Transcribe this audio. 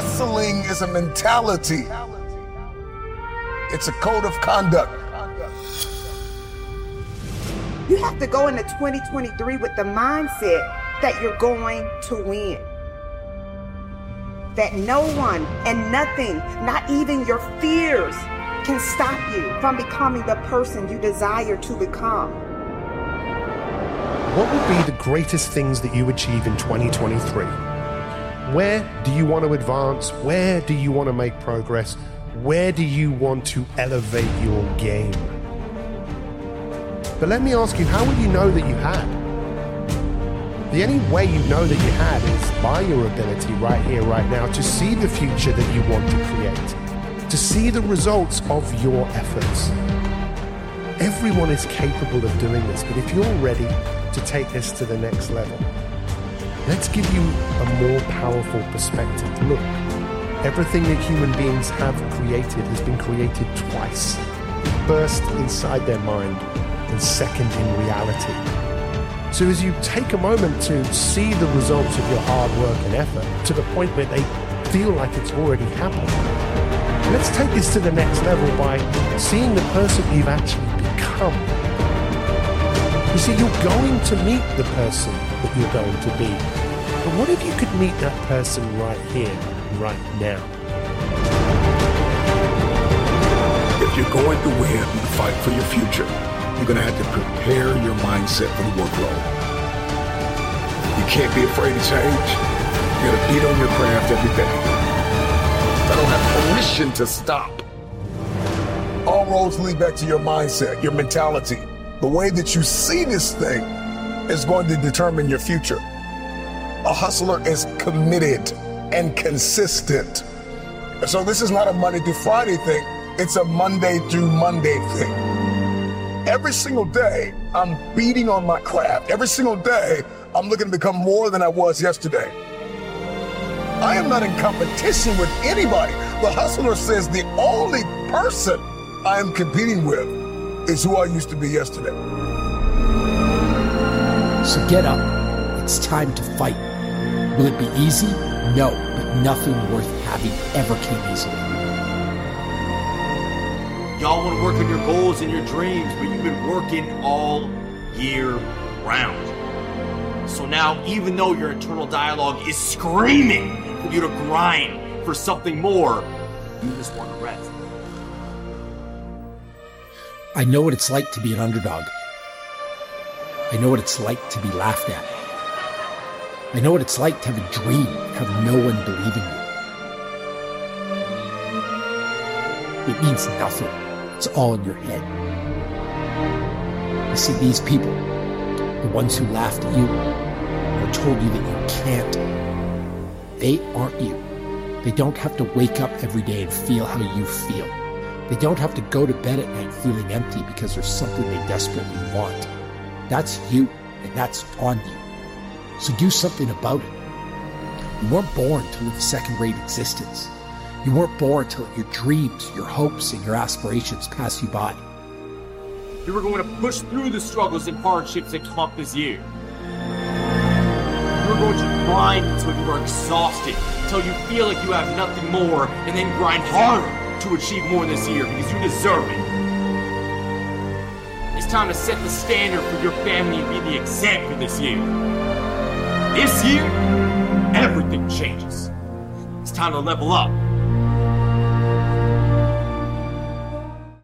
Hustling is a mentality. It's a code of conduct. You have to go into 2023 with the mindset that you're going to win. That no one and nothing, not even your fears, can stop you from becoming the person you desire to become. What would be the greatest things that you achieve in 2023? Where do you want to advance? Where do you want to make progress? Where do you want to elevate your game? But let me ask you, how would you know that you had? The only way you know that you had is by your ability right here, right now, to see the future that you want to create, to see the results of your efforts. Everyone is capable of doing this, but if you're ready to take this to the next level, let's give you a more powerful perspective. Look, everything that human beings have created has been created twice, first inside their mind and second in reality. So as you take a moment to see the results of your hard work and effort to the point where they feel like it's already happened, let's take this to the next level by seeing the person you've actually become. You see, you're going to meet the person that you're going to be. But what if you could meet that person right here, right now? If you're going to win the fight for your future, you're going to have to prepare your mindset for the workload. You can't be afraid to change. You got to beat on your craft every day. I don't have permission to stop. All roads lead back to your mindset, your mentality. The way that you see this thing is going to determine your future. A hustler is committed and consistent. So this is not a Monday through Friday thing. It's a Monday through Monday thing. Every single day, I'm beating on my craft. Every single day, I'm looking to become more than I was yesterday. I am not in competition with anybody. The hustler says the only person I am competing with is who I used to be yesterday. So get up. It's time to fight. Will it be easy? No, but nothing worth having ever came easily. Y'all want to work on your goals and your dreams, but you've been working all year round. So now, even though your internal dialogue is screaming for you to grind for something more, you just want to rest. I know what it's like to be an underdog. I know what it's like to be laughed at. I know what it's like to have a dream have no one believe in you. It means nothing. It's all in your head. You see, these people, the ones who laughed at you or told you that you can't, they aren't you. They don't have to wake up every day and feel how you feel. They don't have to go to bed at night feeling empty because there's something they desperately want. That's you, and that's on you. So do something about it. You weren't born to live a second rate existence. You weren't born to let your dreams, your hopes, and your aspirations pass you by. You were going to push through the struggles and hardships that come this year. You were going to grind until you are exhausted, until you feel like you have nothing more, and then grind harder to achieve more this year because you deserve it. It's time to set the standard for your family and be the example this year. This year, everything changes. It's time to level up.